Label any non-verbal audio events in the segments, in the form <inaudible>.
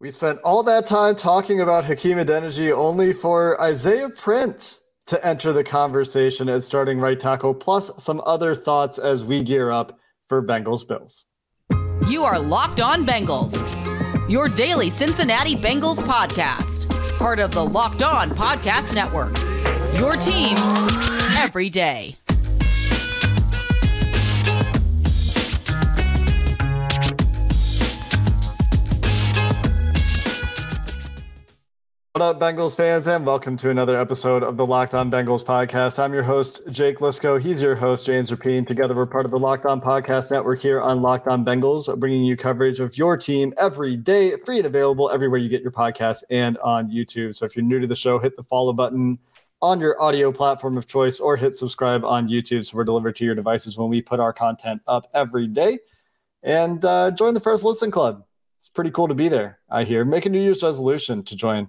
We spent all that time talking about Hakeem Adeniji only for Isaiah Prince to enter the conversation as starting right tackle, plus some other thoughts as we gear up for Bengals Bills. You are Locked On Bengals, your daily Cincinnati Bengals podcast, part of the Locked On Podcast Network. Your team every day. What up, Bengals fans, and welcome to another episode of the Locked On Bengals podcast. I'm your host, Jake Liscow. He's your host, James Rapien. Together, we're part of the Locked On Podcast Network here on Locked On Bengals, bringing you coverage of your team every day, free and available everywhere you get your podcasts and on YouTube. So if you're new to the show, hit the follow button on your audio platform of choice or hit subscribe on YouTube so we're delivered to your devices when we put our content up every day. And uh, join the First Listen Club. It's pretty cool to be there, I hear. Make a New Year's resolution to join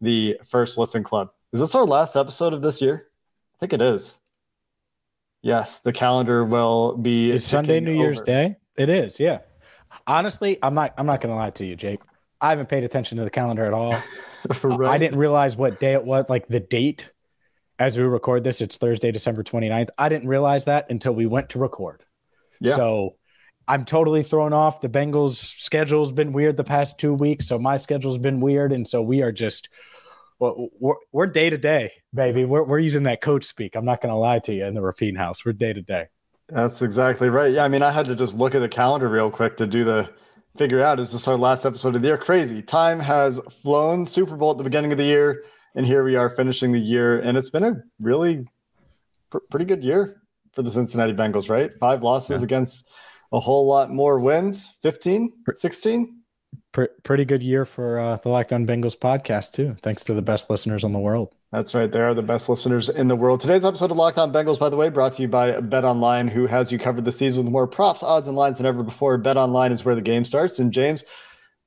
the First Listen Club. Is this our last episode of this year? I think it is. Yes, the calendar will be Is Sunday New ticking Year's. Day? It is, yeah. Honestly, I'm not I'm not gonna lie to you, Jake. I haven't paid attention to the calendar at all. <laughs> Right. I didn't realize what day it was, like the date as we record this. It's Thursday, December 29th. I didn't realize that until we went to record. Yeah. So I'm totally thrown off. The Bengals schedule's been weird the past two weeks. So my schedule's been weird. And so we are just well, we're, we're day to day, baby. We're, we're using that coach speak. I'm not going to lie to you in the Rapien house. We're day to day. That's exactly right. Yeah, I mean, I had to just look at the calendar real quick to do the figure out is this our last episode of the year? Crazy. Time has flown. Super Bowl at the beginning of the year, and here we are finishing the year, and it's been a really pr- pretty good year for the Cincinnati Bengals, right? Five losses Yeah. against a whole lot more wins 15, 16. Pr- pretty good year for uh, the Locked On Bengals podcast too. Thanks to the best listeners on the world. That's right. They are the best listeners in the world. Today's episode of Locked On Bengals, by the way, brought to you by Bet Online, who has you covered this season with more props, odds, and lines than ever before. Bet Online is where the game starts. And James,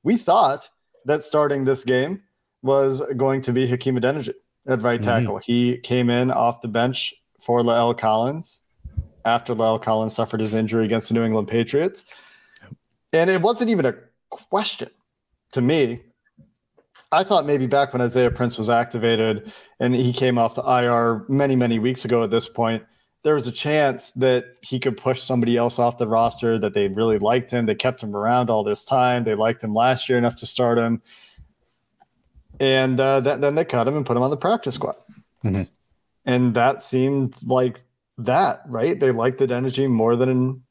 we thought that starting this game was going to be Hakeem Adeniji at right Mhm. tackle. He came in off the bench for La'el Collins after La'el Collins suffered his injury against the New England Patriots. And it wasn't even a question to me. I thought maybe back when Isaiah Prince was activated and he came off the IR many, many weeks ago at this point, there was a chance that he could push somebody else off the roster that they really liked him. They kept him around all this time. They liked him last year enough to start him. And uh, that, then they cut him and put him on the practice squad. Mhm. And that seemed like that, right? They liked Adeniji more than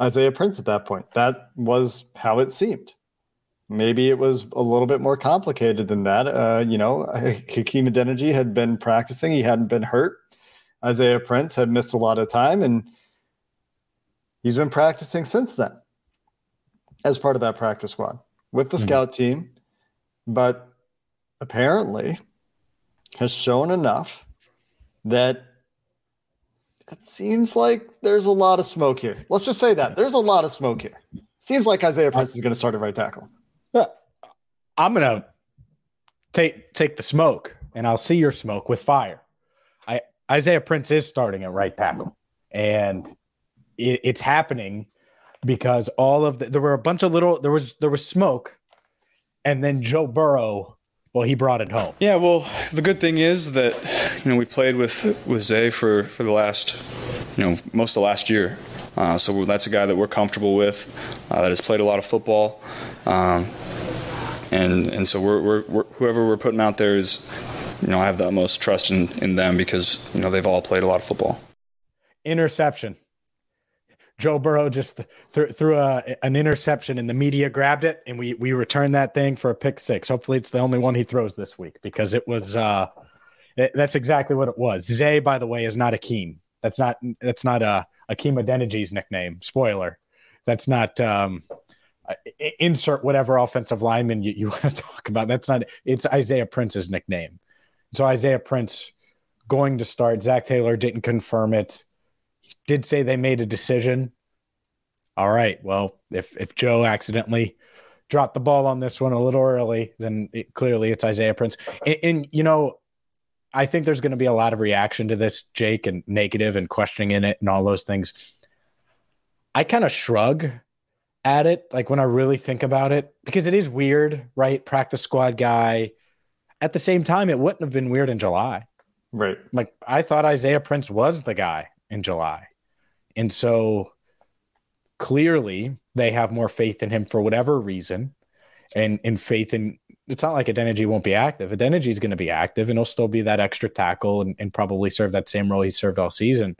Isaiah Prince at that point. That was how it seemed maybe it was a little bit more complicated than that. Uh, you know, <laughs> Hakeem Adeniji had been practicing; he hadn't been hurt. Isaiah Prince had missed a lot of time, and he's been practicing since then as part of that practice squad with the Mhm. scout team. But apparently, has shown enough that it seems like there's a lot of smoke here. Let's just say that there's a lot of smoke here. Seems like Isaiah Prince is going to start at right tackle. I'm gonna take take the smoke, and I'll see your smoke with fire. I Isaiah Prince is starting at right tackle, and it, it's happening because all of the, there were a bunch of little there was there was smoke, and then Joe Burrow. Well, he brought it home. Yeah, well, the good thing is that you know we played with with Zay for for the last you know most of last year, uh, so that's a guy that we're comfortable with, uh, that has played a lot of football, um, and and so we're, we're, we're whoever we're putting out there is you know I have the utmost trust in in them because you know they've all played a lot of football. interception. Joe Burrow just th- threw a, an interception, and the media grabbed it, and we we returned that thing for a pick six. Hopefully, it's the only one he throws this week because it was. Uh, it- that's exactly what it was. Zay, by the way, is not Akeem. That's not that's not uh, Akeem Adeniji's nickname. Spoiler. That's not. Um, uh, insert whatever offensive lineman you, you <laughs> want to talk about. That's not. It's Isaiah Prince's nickname. So Isaiah Prince going to start. Zac Taylor didn't confirm it. Did say they made a decision. All right. Well, if if Joe accidentally dropped the ball on this one a little early, then it, clearly it's Isaiah Prince. And, and you know, I think there's going to be a lot of reaction to this, Jake, and negative and questioning in it and all those things. I kind of shrug at it, like when I really think about it, because it is weird, right? Practice squad guy. At the same time, it wouldn't have been weird in July. Right. Like I thought Isaiah Prince was the guy in July. And so clearly they have more faith in him for whatever reason and in faith in it's not like Adeniji won't be active. Adeniji is going to be active and he'll still be that extra tackle and, and probably serve that same role he served all season.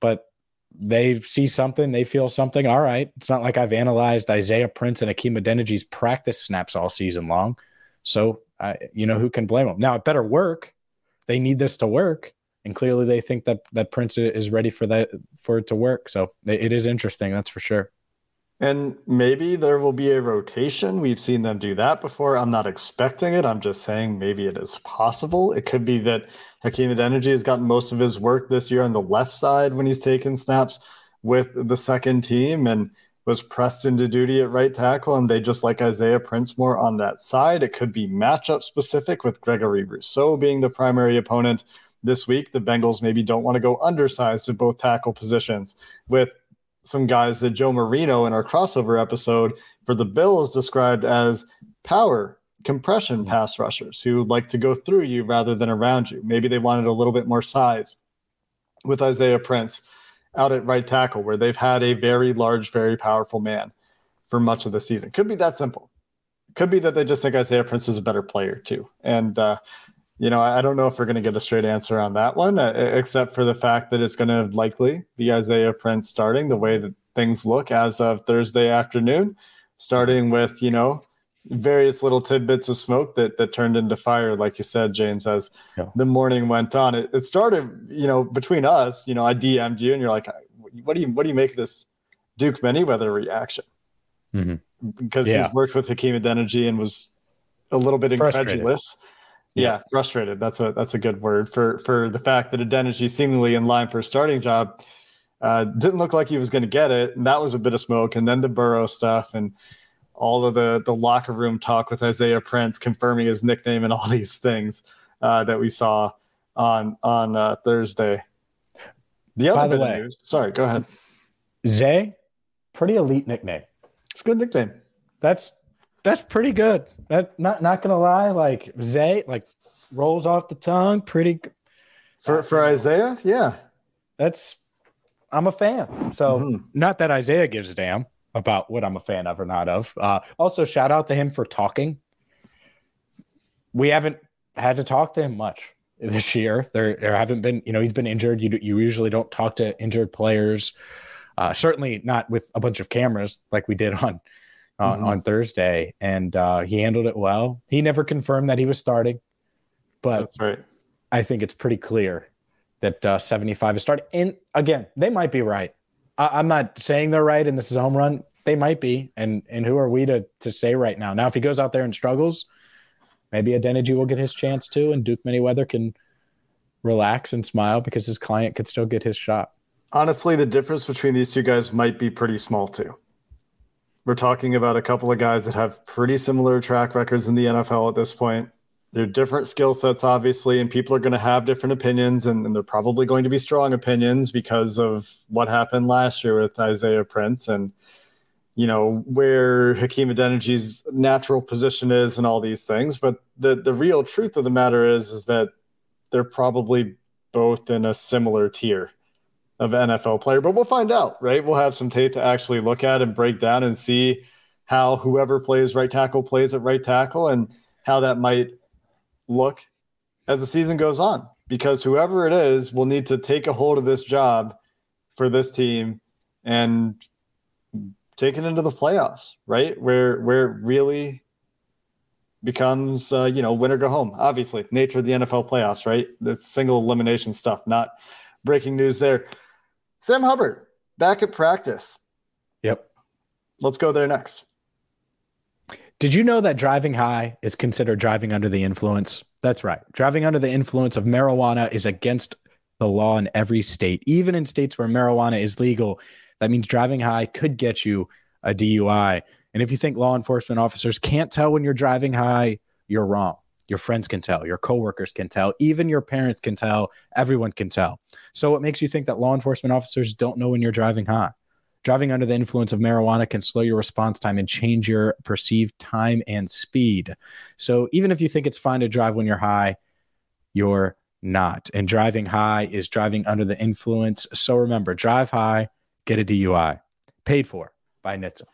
But they see something, they feel something. All right. It's not like I've analyzed Isaiah Prince and Hakeem Adeniji's practice snaps all season long. So, you know, who can blame them? Now, it better work. They need this to work. And clearly they think that that Prince is ready for that, for it to work. So it, is interesting. That's for sure. And maybe there will be a rotation. We've seen them do that before. I'm not expecting it. I'm just saying maybe it is possible. It could be that Hakeem Adeniji has gotten most of his work this year on the left side when he's taken snaps with the second team and was pressed into duty at right tackle. And they just like Isaiah Prince more on that side. It could be matchup specific with Gregory Rousseau being the primary opponent this week. The Bengals maybe don't want to go undersized at both tackle positions with some guys that Joe Marino in our crossover episode for the Bills described as power compression mm-hmm. pass rushers who like to go through you rather than around you. Maybe they wanted a little bit more size with Isaiah Prince out at right tackle, where they've had a very large, very powerful man for much of the season. Could be that simple. Could be that they just think Isaiah Prince is a better player too. And uh, you know, I don't know if we're going to get a straight answer on that one, uh, except for the fact that it's going to likely be Isaiah Prince starting the way that things look as of Thursday afternoon, starting with, you know, various little tidbits of smoke that that turned into fire, like you said, James, as yeah. the morning went on. It, it started, you know, between us, you know, I DM'd you and you're like, what do you, what do you make of this Duke Manyweather reaction? Mm-hmm. Because yeah. he's worked with Hakeem Adeniji and was a little bit incredulous yeah, frustrated. That's a that's a good word for for the fact that Adeniji seemingly in line for a starting job uh, didn't look like he was going to get it, and that was a bit of smoke. And then the Burrow stuff and all of the the locker room talk with Isaiah Prince confirming his nickname and all <laughs> these things uh, that we saw on on uh, Thursday. The other By the way, news, sorry, go ahead. Zay, pretty elite nickname. It's a good nickname. That's that's pretty good. That not not gonna lie, like Zay, like rolls off the tongue, pretty. For for Isaiah, yeah, that's. I'm a fan. So mm-hmm. not that Isaiah gives a damn about what I'm a fan of or not of. Uh, also, shout out to him for talking. We haven't had to talk to him much this year. There, there haven't been. You know, he's been injured. You you usually don't talk to injured players. Uh, certainly not with a bunch of cameras like we did on on, mm-hmm. on Thursday, and uh, he handled it well. He never confirmed that he was starting, but that's right. I think it's pretty clear that uh, 75 is starting. And again, they might be right. I- am not saying they're right, and this is a home run. They might be, and and who are we to to say right now? Now, if he goes out there and struggles, maybe Adeniji will get his chance too, and Duke Manyweather can relax and smile because his client could still get his shot. Honestly, the difference between these two guys might be pretty small too. We're talking about a couple of guys that have pretty similar track records in the NFL at this point. They're different skill sets, obviously, and people are going to have different opinions, and, and, they're probably going to be strong opinions because of what happened last year with Isaiah Prince and you know where Hakeem Adeniji's natural position is and all these things. But the the real truth of the matter is is that they're probably both in a similar tier of NFL player, but we'll find out, right? We'll have some tape to actually look at and break down and see how whoever plays right tackle plays at right tackle and how that might look as the season goes on. Because whoever it is will need to take a hold of this job for this team and take it into the playoffs, right? Where where it really becomes uh, you know win or go home. Obviously, nature of the NFL playoffs, right? This single elimination stuff, not breaking news there. Sam Hubbard back at practice. Yep. Let's go there next. Did you know that driving high is considered driving under the influence? That's right. Driving under the influence of marijuana is against the law in every state, even in states where marijuana is legal. That means driving high could get you a DUI. And if you think law enforcement officers can't tell when you're driving high, you're wrong. Your friends can tell, your coworkers can tell, even your parents can tell, everyone can tell. So, what makes you think that law enforcement officers don't know when you're driving high? Driving under the influence of marijuana can slow your response time and change your perceived time and speed. So, even if you think it's fine to drive when you're high, you're not. And driving high is driving under the influence. So, remember drive high, get a DUI. Paid for by NHTSA.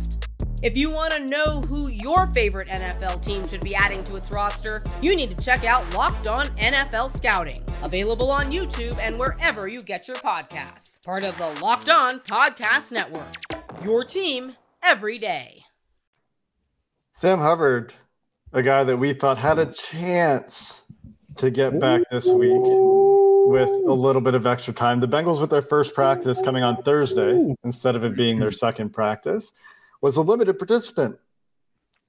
If you want to know who your favorite NFL team should be adding to its roster, you need to check out Locked On NFL Scouting, available on YouTube and wherever you get your podcasts. Part of the Locked On Podcast Network. Your team every day. Sam Hubbard, a guy that we thought had a chance to get back this week with a little bit of extra time. The Bengals with their first practice coming on Thursday instead of it being their second practice was a limited participant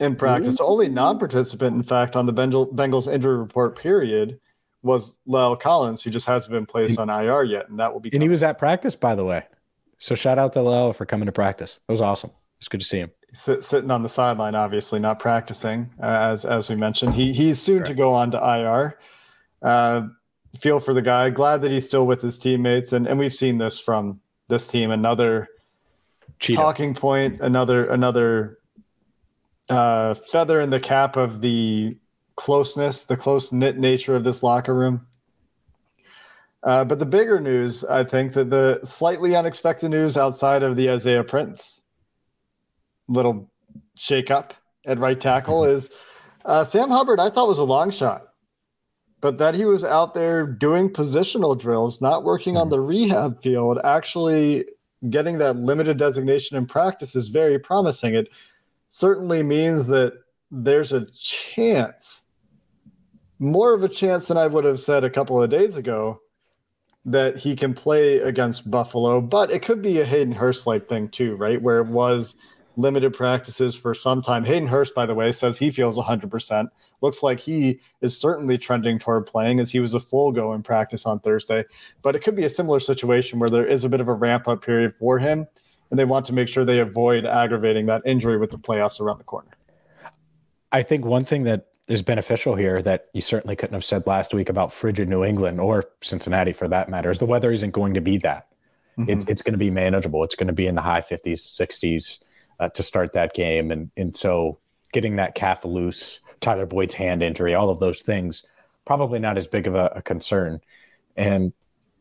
in practice. Mm-hmm. Only non-participant, in fact, on the Bengals injury report period was La'el Collins, who just hasn't been placed on IR yet, and that will be. And he was at practice, by the way. So shout out to La'el for coming to practice. It was awesome. It's good to see him. Sit, sitting on the sideline, obviously not practicing, uh, as as we mentioned. He he's soon to go on to IR. Uh, feel for the guy. Glad that he's still with his teammates, and and we've seen this from this team. Another Cheetah. talking point, another another uh, feather in the cap of the closeness, the close knit nature of this locker room. Uh, but the bigger news, I think, that the slightly unexpected news outside of the Isaiah Prince little shakeup at right tackle mm-hmm. is uh, Sam Hubbard. I thought was a long shot, but that he was out there doing positional drills, not working mm-hmm. on the rehab field, actually getting that limited designation in practice is very promising. It certainly means that there's a chance, more of a chance than I would have said a couple of days ago, that he can play against Buffalo. But it could be a Hayden Hurst like thing too, right? Where it was limited practices for some time. Hayden Hurst, by the way, says he feels 100% looks like he is certainly trending toward playing as he was a full go in practice on Thursday. But it could be a similar situation where there is a bit of a ramp up period for him, and they want to make sure they avoid aggravating that injury with the playoffs around the corner. I think one thing that is beneficial here that you certainly couldn't have said last week about frigid New England or Cincinnati for that matter is the weather isn't going to be that. Mm-hmm. It, it's going to be manageable. It's going to be in the high 50s, 60s uh, to start that game. And, and so getting that calf loose Tyler Boyd's hand injury, all of those things, probably not as big of a, a concern. And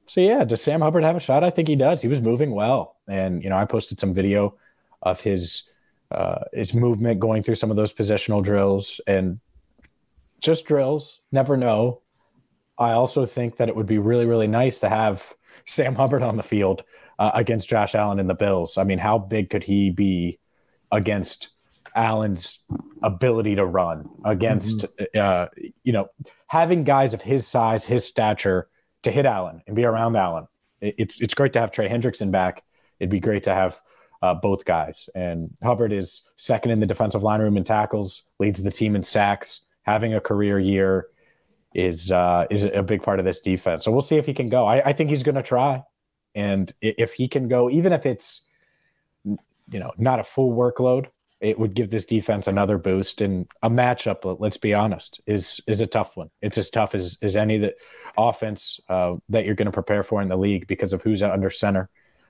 so, yeah, does Sam Hubbard have a shot? I think he does. He was moving well, and you know, I posted some video of his uh, his movement going through some of those positional drills and just drills. Never know. I also think that it would be really, really nice to have <laughs> Sam Hubbard on the field uh, against Josh Allen in the Bills. I mean, how big could he be against Allen's ability to run against, mm-hmm. uh, you know, having guys of his size, his stature to hit Allen and be around Allen. It's it's great to have Trey Hendrickson back. It'd be great to have uh, both guys. And Hubbard is second in the defensive line room in tackles, leads the team in sacks. Having a career year is uh, is a big part of this defense. So we'll see if he can go. I, I think he's going to try, and if he can go, even if it's you know not a full workload, it would give this defense another boost. And a matchup, let's be honest, is is a tough one. It's as tough as as any that offense uh, that you're going to prepare for in the league because of who's under center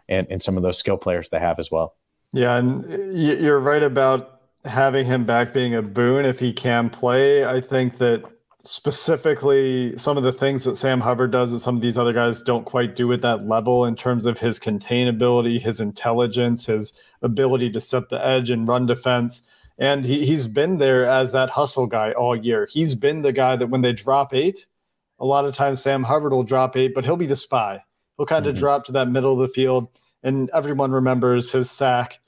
and and some of those skill players they have as well. Yeah, and you're right about having him back being a boon if he can play. I think that specifically some of the things that Sam Hubbard does that some of these other guys don't quite do at that level in terms of his containability, his intelligence, his ability to set the edge and run defense. And he, he's been there as that hustle guy all year. He's been the guy that when they drop eight A lot of times Sam Hubbard will drop eight, but he'll be the spy. He'll kind of mm-hmm. drop to that middle of the field, and everyone remembers his sack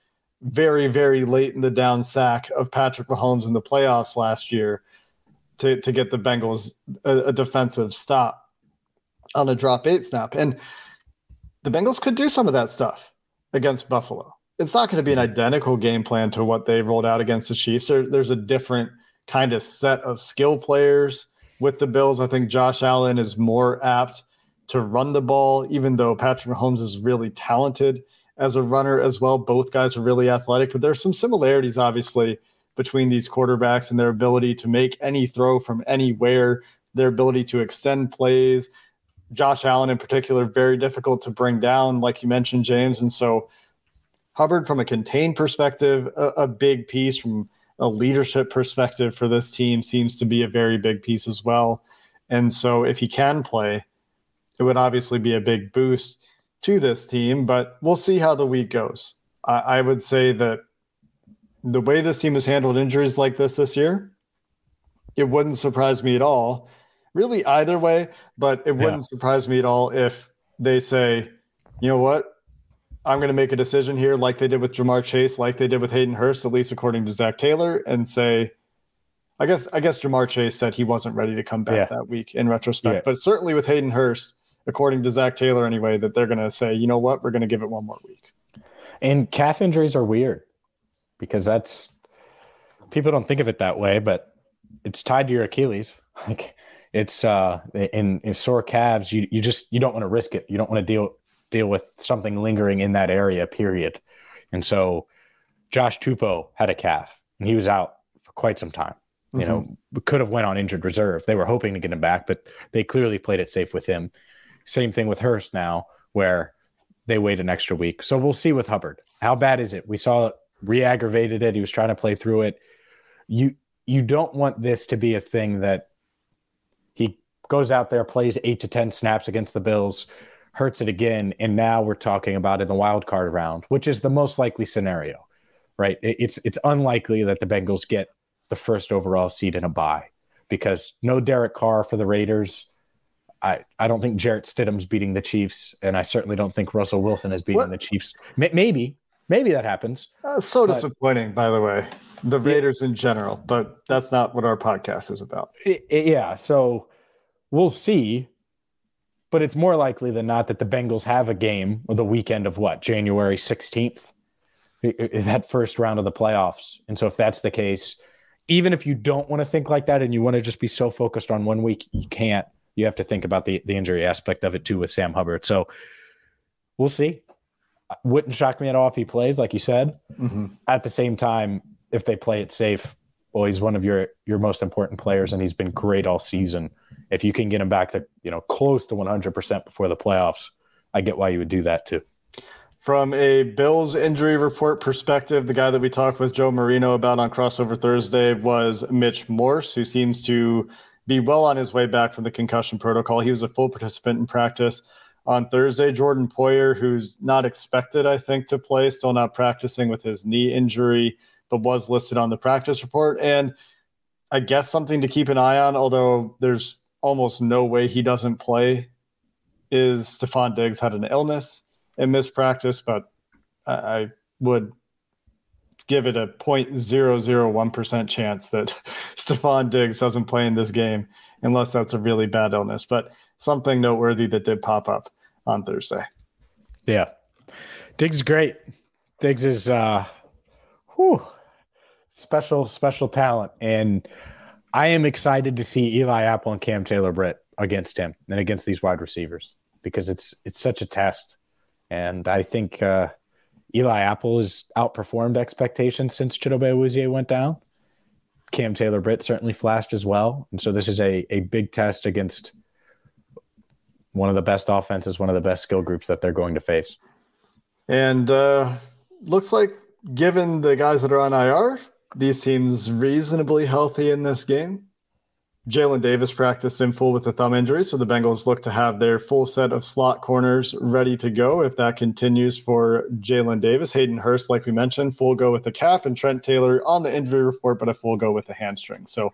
very, very late in the down sack of Patrick Mahomes in the playoffs last year to, to get the Bengals a, a defensive stop on a drop eight snap. And the Bengals could do some of that stuff against Buffalo. It's not going to be an identical game plan to what they rolled out against the Chiefs. There, there's a different kind of set of skill players with the Bills. I think Josh Allen is more apt to run the ball, even though Patrick Mahomes is really talented as a runner as well. Both guys are really athletic, but there's some similarities, obviously, between these quarterbacks and their ability to make any throw from anywhere, their ability to extend plays. Josh Allen, in particular, very difficult to bring down, like you mentioned, James. And so, Hubbard, from a contained perspective, a, a big piece from a leadership perspective for this team seems to be a very big piece as well. And so, if he can play, it would obviously be a big boost to this team, but we'll see how the week goes. I, I would say that the way this team has handled injuries like this this year, it wouldn't surprise me at all, really either way. But it wouldn't surprise me at all if they say, you know what, I'm going to make a decision here, like they did with Ja'Marr Chase, like they did with Hayden Hurst, at least according to Zac Taylor, and say, I guess I guess Ja'Marr Chase said he wasn't ready to come back yeah. that week in retrospect, yeah. but certainly with Hayden Hurst, according to Zac Taylor anyway, that they're going to say, you know what, we're going to give it one more week. And calf injuries are weird because that's people don't think of it that way, but it's tied to your Achilles. <laughs> Like it's uh in, in sore calves, you you just you don't want to risk it. You don't want to deal deal with something lingering in that area. Period. And so, Josh Tupou had a calf, and he was out for quite some time. You mm-hmm. know, could have went on injured reserve. They were hoping to get him back, but they clearly played it safe with him. Same thing with Hurst now, where they wait an extra week. So we'll see with Hubbard. How bad is it? We saw re-aggravated it. He was trying to play through it. You you don't want this to be a thing that he goes out there, plays eight to ten snaps against the Bills, hurts it again, and now we're talking about in the wild card round, which is the most likely scenario, right? It's it's unlikely that the Bengals get the first overall seed in a bye because no Derek Carr for the Raiders. I, I don't think Jarrett Stidham's beating the Chiefs, and I certainly don't think Russell Wilson is beating what? the Chiefs. Maybe, maybe that happens. That's so but, disappointing, by the way. The Raiders in general, but that's not what our podcast is about. It, it, yeah, so we'll see, but it's more likely than not that the Bengals have a game or the weekend of what January sixteenth, that first round of the playoffs. And so if that's the case, even if you don't want to think like that and you want to just be so focused on one week, you can't you have to think about the the injury aspect of it too with Sam Hubbard. So we'll see. Wouldn't shock me at all if he plays, like you said. Mm-hmm. At the same time, if they play it safe, well, he's one of your your most important players, and he's been great all season. If you can get him back to you know close to 100 percent before the playoffs, I get why you would do that too. From a Bills injury report perspective, the guy that we talked with Joe Marino about on Crossover Thursday was Mitch Morse, who seems to be well on his way back from the concussion protocol. He was a full participant in practice on Thursday. Jordan Poyer, who's not expected, I think, to play, still not practicing with his knee injury, but was listed on the practice report. And I guess something to keep an eye on, although there's almost no way he doesn't play, is Stefon Diggs had an illness and missed practice, but I would give it a 0.001% chance that <laughs> Stefon Diggs doesn't play in this game unless that's a really bad illness. But something noteworthy that did pop up on Thursday. Yeah. Diggs is great. Diggs is uh whew, special, special talent. And I am excited to see Eli Apple and Cam Taylor Britt against him and against these wide receivers because it's it's such a test. And I think uh Eli Apple has outperformed expectations since Chidobe Awuzie went down. Cam Taylor Britt certainly flashed as well. And so this is a, a big test against one of the best offenses, one of the best skill groups that they're going to face. And uh, looks like, given the guys that are on IR, these teams reasonably healthy in this game. Jalen Davis practiced in full with a thumb injury, so the Bengals look to have their full set of slot corners ready to go if that continues for Jalen Davis. Hayden Hurst, like we mentioned, full go with the calf, and Trent Taylor on the injury report, but a full go with the hamstring. So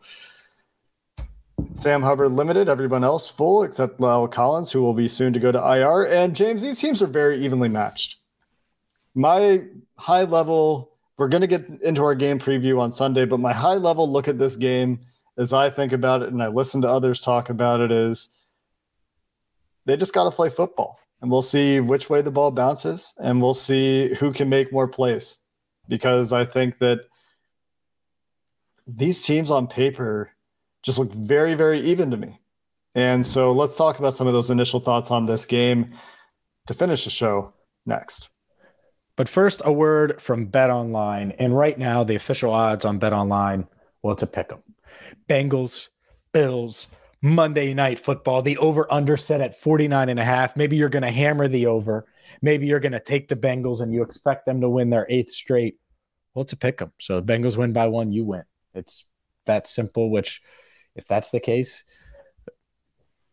Sam Hubbard limited, everyone else full except La'el Collins, who will be soon to go to IR. And James, these teams are very evenly matched. My high level, we're going to get into our game preview on Sunday, but my high level look at this game as I think about it and I listen to others talk about it is they just got to play football. And we'll see which way the ball bounces and we'll see who can make more plays. Because I think that these teams on paper just look very, very even to me. And so let's talk about some of those initial thoughts on this game to finish the show next. But first, a word from Bet Online. And right now, the official odds on Bet Online, well, it's a pick 'em. Bengals, Bills, Monday night football, the over under set at 49 and a half. Maybe you're going to hammer the over. Maybe you're going to take the Bengals and you expect them to win their eighth straight. Well, it's a pick 'em. So the Bengals win by one, you win. It's that simple, which if that's the case,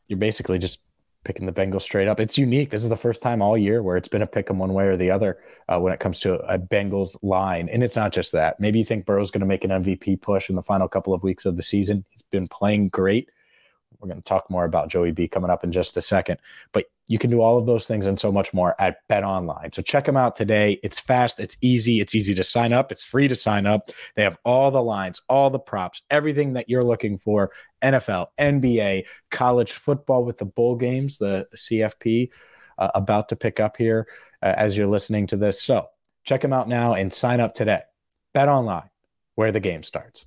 you're basically just picking the Bengals straight up. It's unique. This is the first time all year where it's been a pick 'em one way or the other uh, when it comes to a Bengals line. And it's not just that. Maybe you think Burrow's going to make an MVP push in the final couple of weeks of the season. He's been playing great. We're going to talk more about Joey B coming up in just a second. But you can do all of those things and so much more at Bet Online. So check them out today. It's fast, it's easy, it's easy to sign up, it's free to sign up. They have all the lines, all the props, everything that you're looking for NFL, NBA, college football with the bowl games, the, CFP uh, about to pick up here uh, as you're listening to this. So check them out now and sign up today. Bet Online, where the game starts.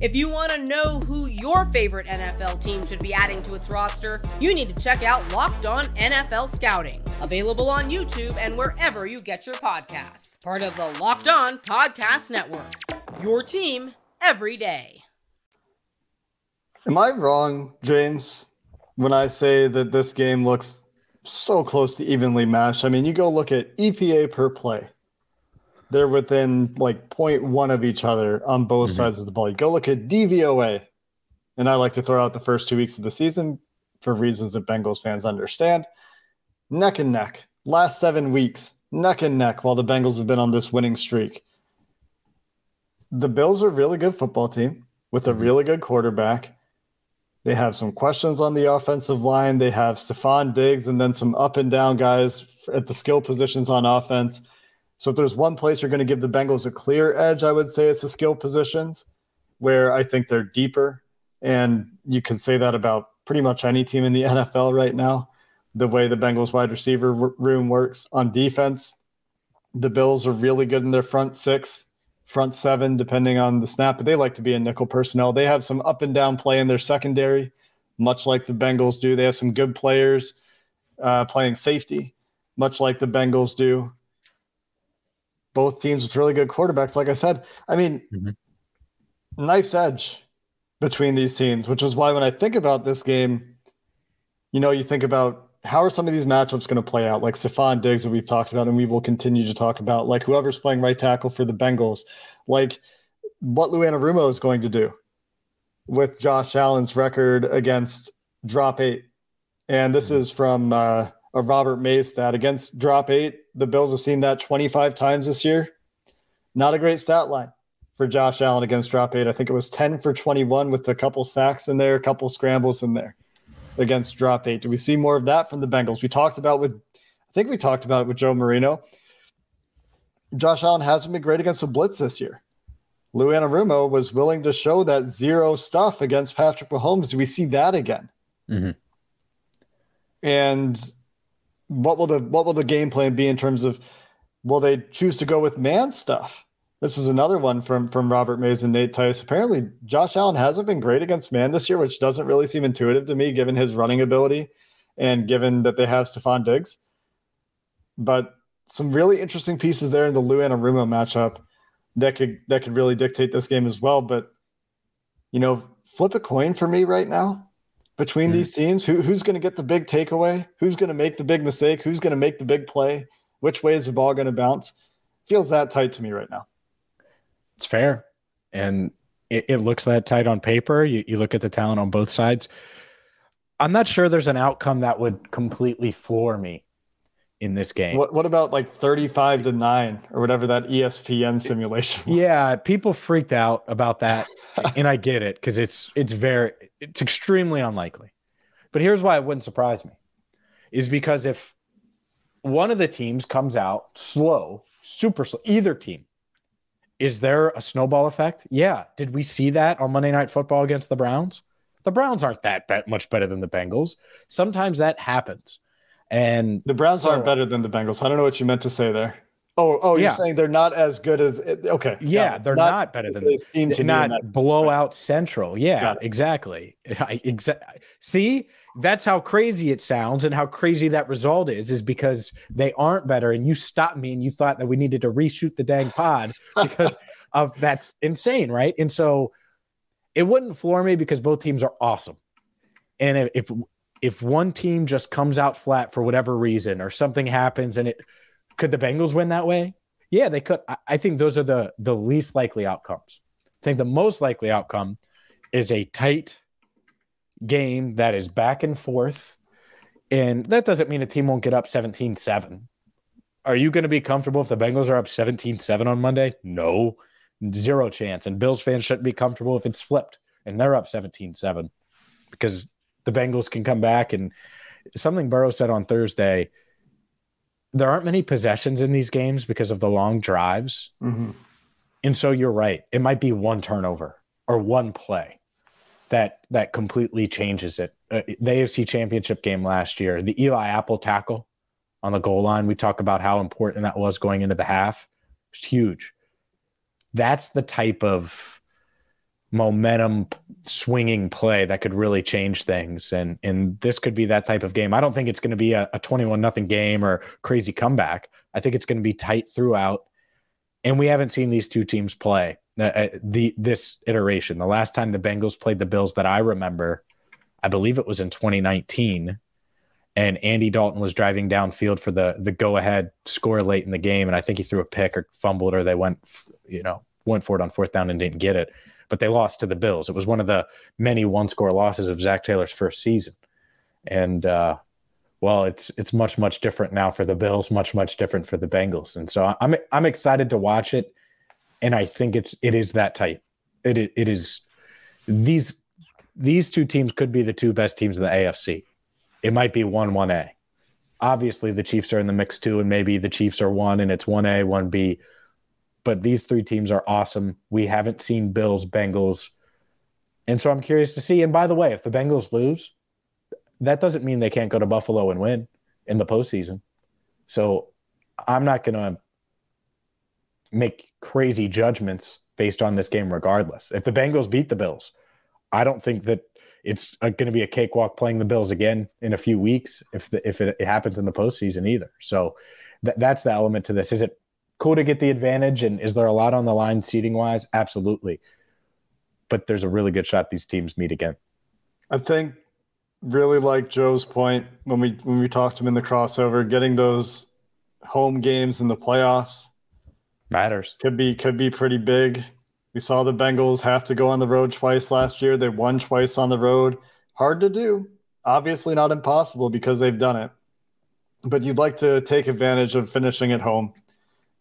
If you want to know who your favorite NFL team should be adding to its roster, you need to check out Locked On NFL Scouting, available on YouTube and wherever you get your podcasts. Part of the Locked On Podcast Network. Your team every day. Am I wrong, James, when I say that this game looks so close to evenly matched? I mean, you go look at EPA per play they're within like 0.1 of each other on both mm-hmm. sides of the ball. You go look at DVOA, and I like to throw out the first two weeks of the season for reasons that Bengals fans understand. Neck and neck, last seven weeks, neck and neck while the Bengals have been on this winning streak. The Bills are a really good football team with a mm-hmm. really good quarterback. They have some questions on the offensive line. They have Stefon Diggs and then some up and down guys at the skill positions on offense. So if there's one place you're going to give the Bengals a clear edge, I would say it's the skill positions where I think they're deeper. And you can say that about pretty much any team in the <laughs> NFL right now. The way the Bengals wide receiver room works on defense, the Bills are really good in their front six, front seven, depending on the snap, but they like to be in nickel personnel. They have some up and down play in their secondary, much like the Bengals do. They have some good players uh, playing safety, much like the Bengals do both teams with really good quarterbacks. Like I said, I mean, mm-hmm. knife's edge between these teams, which is why when I think about this game, you know, you think about how are some of these matchups going to play out, like Stefon Diggs that we've talked about and we will continue to talk about, like whoever's playing right tackle for the Bengals, like what Lou Anarumo is going to do with Josh Allen's record against drop eight. And this mm-hmm. is from uh, a Robert Mays stat against drop eight. The Bills have seen that 25 times this year. Not a great stat line for Josh Allen against drop eight. I think it was 10 for 21 with a couple sacks in there, a couple scrambles in there against drop eight. Do we see more of that from the Bengals? We talked about with, I think we talked about it with Joe Marino. Josh Allen hasn't been great against the blitz this year. Lou Anarumo was willing to show that zero stuff against Patrick Mahomes. Do we see that again? Mm-hmm. And what will the what will the game plan be in terms of will they choose to go with man stuff? This is another one from from Robert Mays and Nate Tice. Apparently, Josh Allen hasn't been great against man this year, which doesn't really seem intuitive to me, given his running ability and given that they have Stefon Diggs. But some really interesting pieces there in the Lou Anarumo matchup that could that could really dictate this game as well. But you know, flip a coin for me right now between mm-hmm. these teams? Who, who's going to get the big takeaway? Who's going to make the big mistake? Who's going to make the big play which way is the ball going to bounce? Feels that tight to me right now. It's fair. And it, it, looks that tight on paper. You, you look at the talent on both sides. I'm not sure there's an outcome that would completely floor me in this game. What, what about like 35 to 9 or whatever that ESPN simulation was? Yeah, people freaked out about that and I get it cuz it's it's very it's extremely unlikely. But here's why it wouldn't surprise me. Is because if one of the teams comes out slow, super slow, either team, is there a snowball effect? Yeah. Did we see that on Monday Night Football against the Browns? The Browns aren't that much better than the Bengals. Sometimes that happens. And the Browns so, aren't better than the Bengals. I don't know what you meant to say there. Oh, oh, you're saying they're not as good as okay. Yeah, they're not, not, better than this seem To not blowout right. central. Yeah, exactly. Exactly. See, that's how crazy it sounds, and how crazy that result is. Is because they aren't better, and you stopped me, and you thought that we needed to reshoot the dang pod because <laughs> of that's insane, right? And so it wouldn't floor me because both teams are awesome. And if if one team just comes out flat for whatever reason or something happens and it could the Bengals win that way? Yeah, they could. I think those are the the least likely outcomes. I think the most likely outcome is a tight game that is back and forth. And that doesn't mean a team won't get up 17 7. Are you going to be comfortable if the Bengals are up 17 7 on Monday? No, zero chance. And Bills fans shouldn't be comfortable if it's flipped and they're up 17 7 because the Bengals can come back. And something Burrow said on Thursday there aren't many possessions in these games because of the long drives. Mm-hmm. And so you're right. It might be one turnover or one play that that completely changes it. Uh, the AFC Championship game last year, the Eli Apple tackle on the goal line, we talk about how important that was going into the half. It's huge. That's the type of momentum swinging play that could really change things. And and this could be that type of game. I don't think it's going to be a, a 21 nothing game or crazy comeback. I think it's going to be tight throughout. And we haven't seen these two teams play uh, uh, the this iteration. The last time the Bengals played the Bills that I remember, I believe it was in 2019. And Andy Dalton was driving downfield for the the go ahead score late in the game, and I think he threw a pick or fumbled, or they went, you know, went for it on fourth down and didn't get it but they lost to the Bills. It was one of the many one score losses of Zac Taylor's first season. And uh, well, it's it's much much different now for the Bills, much much different for the Bengals. And so I'm I'm excited to watch it, and I think it's it is that tight. It it is these these two teams could be the two best teams in the AFC. It might be one one A. Obviously, the Chiefs are in the mix too, and maybe the Chiefs are one and it's one A, one B but these three teams are awesome. We haven't seen Bills, Bengals. And so I'm curious to see. And by the way, if the Bengals lose, that doesn't mean they can't go to Buffalo and win in the postseason. So I'm not going to make crazy judgments based on this game, regardless. If the Bengals beat the Bills, I don't think that it's uh, going to be a cakewalk playing the Bills again in a few weeks if the, if it, it happens in the postseason either. So th- that's the element to this. Is it cool to get the advantage. And is there a lot on the line seating wise? Absolutely. But there's a really good shot these teams meet again. I think really like Joe's point when we when we talked to him in the crossover, getting those home games in the playoffs matters. Could be could be pretty big. We saw the Bengals have to go on the road twice last year. They won twice on the road. Hard to do. Obviously not impossible because they've done it. But you'd like to take advantage of finishing at home.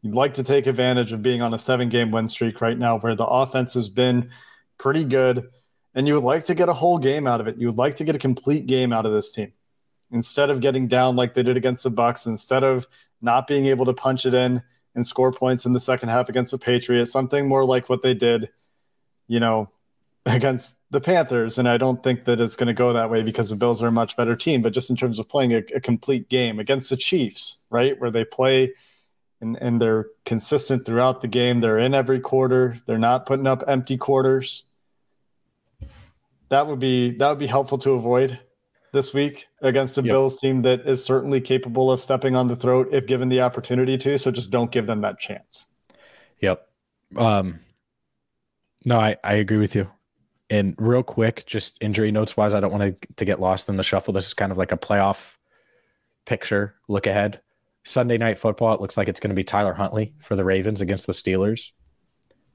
You'd like to take advantage of being on a seven game win streak right now where the offense has been pretty good and you would like to get a whole game out of it. You would like to get a complete game out of this team instead of getting down like they did against the Bucs, instead of not being able to punch it in and score points in the second half against the Patriots, something more like what they did, you know, <laughs> against the Panthers. And I don't think that it's going to go that way because the Bills are a much better team, but just in terms of playing a, a complete game against the Chiefs, right? Where they play and, and they're consistent throughout the game. They're in every quarter. They're not putting up empty quarters. That would be that would be helpful to avoid this week against a yep. Bills team that is certainly capable of stepping on the throat if given the opportunity to. So just don't give them that chance. Yep. Um, no, I, I agree with you. And real quick, just injury notes wise, I don't want to, to get lost in the shuffle. This is kind of like a playoff picture look ahead. Sunday night football, it looks like it's going to be Tyler Huntley for the Ravens against the Steelers.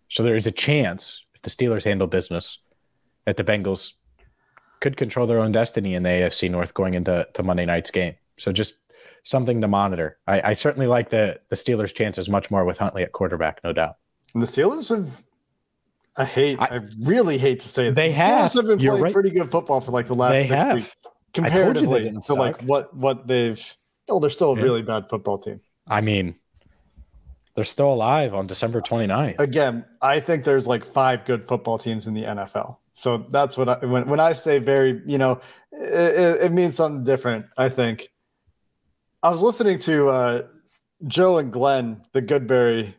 So there is a chance if the Steelers handle business that the Bengals could control their own destiny in the AFC North going into to Monday night's game. So just something to monitor. I, I certainly like the the Steelers' chances much more with Huntley at quarterback, no doubt. And the Steelers have. I hate. I, I really hate to say it. They the have. Steelers have been playing right. pretty good football for like the last They six have. weeks, I told you they comparatively to like what what they've. Oh, they're still a really bad football team. I mean, they're still alive on December 29th. Again, I think there's like five good football teams in the NFL. So that's what I when when I say very, you know, it, it, it means something different. I think. I was listening to uh, Joe and Glenn, the Goodberry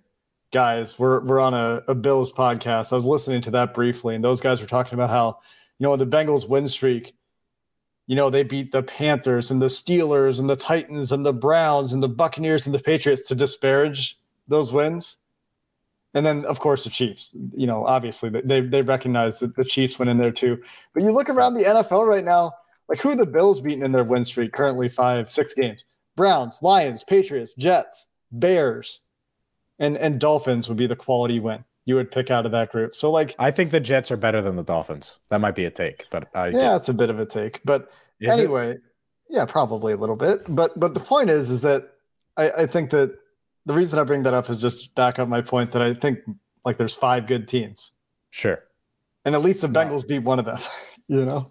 guys. We're we're on a, a Bills podcast. I was listening to that briefly, and those guys were talking about how you know the Bengals win streak. You know they beat the Panthers and the Steelers and the Titans and the Browns and the Buccaneers and the Patriots to disparage those wins. And then, of course, the Chiefs. You know, obviously, they they recognize that the Chiefs went in there too. But you look around the NFL right now, like who the Bills beating in their win streak? Currently, five, six games. Browns, Lions, Patriots, Jets, Bears, and and Dolphins would be the quality win you would pick out of that group. So, like, I think the Jets are better than the Dolphins. That might be a take, but I, yeah, it's a bit of a take, but Is it? anyway, yeah, probably a little bit. But but the point is, is that I, I think that the reason I bring that up is just back up my point that I think like there's five good teams, sure. and at least the. Bengals beat one of them. <laughs> You know,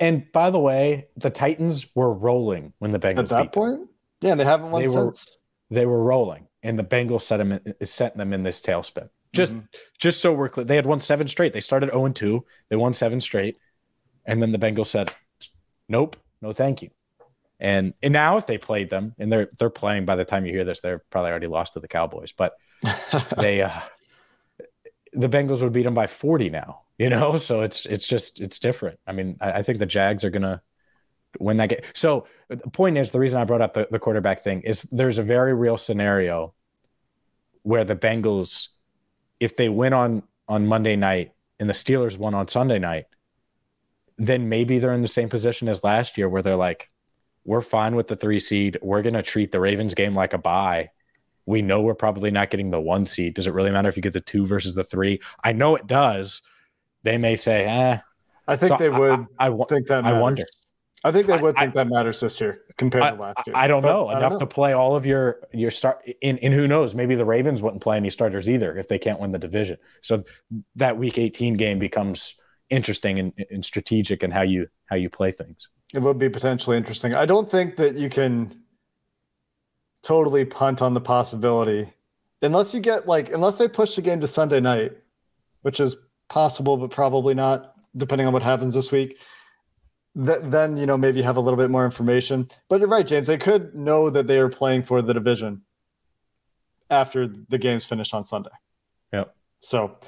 And by the way, the Titans were rolling when the Bengals at that beat them. point, yeah, and they haven't won They were- since. They were rolling, and the Bengals set them is setting them in this tailspin. Just Mhm. just so we're clear, they had won seven straight. They started 0 and 2. They won seven straight. And then the Bengals said, Nope, no thank you. And and now if they played them, and they're they're playing by the time you hear this, they're probably already lost to the Cowboys. But <laughs> they uh the Bengals would beat them by 40 now, you know? So it's it's just it's different. I mean, I, I think the Jags are gonna win that get So the point is the reason I brought up the, the quarterback thing is there's a very real scenario where the Bengals, if they win on on Monday night and the Steelers won on Sunday night, then maybe they're in the same position as last year where they're like, we're fine with the three seed. We're gonna treat the Ravens game like a bye. We know we're probably not getting the one seed. Does it really matter if you get the two versus the three? I know it does. They may say, eh. I think So they would I, think that. I wonder. I think they would I- think that matters this year compared I, to last year. I don't But know I don't enough know. to play all of your your start. In in who knows? Maybe the Ravens wouldn't play any starters either if they can't win the division. So that Week 18 game becomes interesting and, and strategic in how you how you play things. It would be potentially interesting. I don't think that you can totally punt on the possibility unless you get like unless they push the game to Sunday night, which is possible but probably not depending on what happens this week. Th- then you know maybe have a little bit more information. But you're right, James. They could know that they are playing for the division after the game's finished on Sunday. Yep. So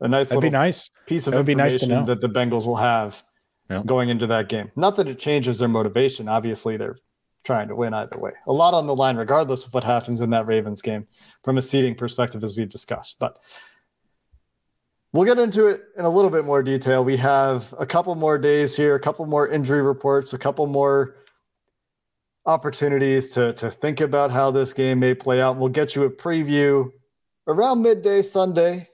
a nice That'd be nice. piece of That would be nice information to know. that the Bengals will have Yeah. going into that game. Not that it changes their motivation. Obviously, they're trying to win either way. A lot on the line, regardless of what happens in that Ravens game from a seeding perspective, as we've discussed. But we'll get into it in a little bit more detail. We have a couple more days here, a couple more injury reports, a couple more opportunities to, to think about how this game may play out. We'll get you a preview around midday Sunday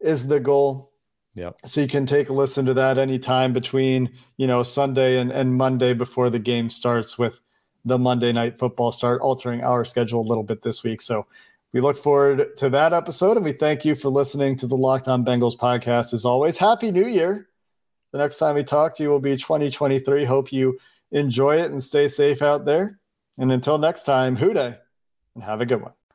is the goal. Yep. So you can take a listen to that anytime between, you know, Sunday and, and Monday before the game starts with the Monday night football start, altering our schedule a little bit this week. So we look forward to that episode and we thank you for listening to the Locked On Bengals podcast. As always, Happy New Year. The next time we talk to you will be 2023. Hope you enjoy it and stay safe out there. And until next time, Who Dey and have a good one.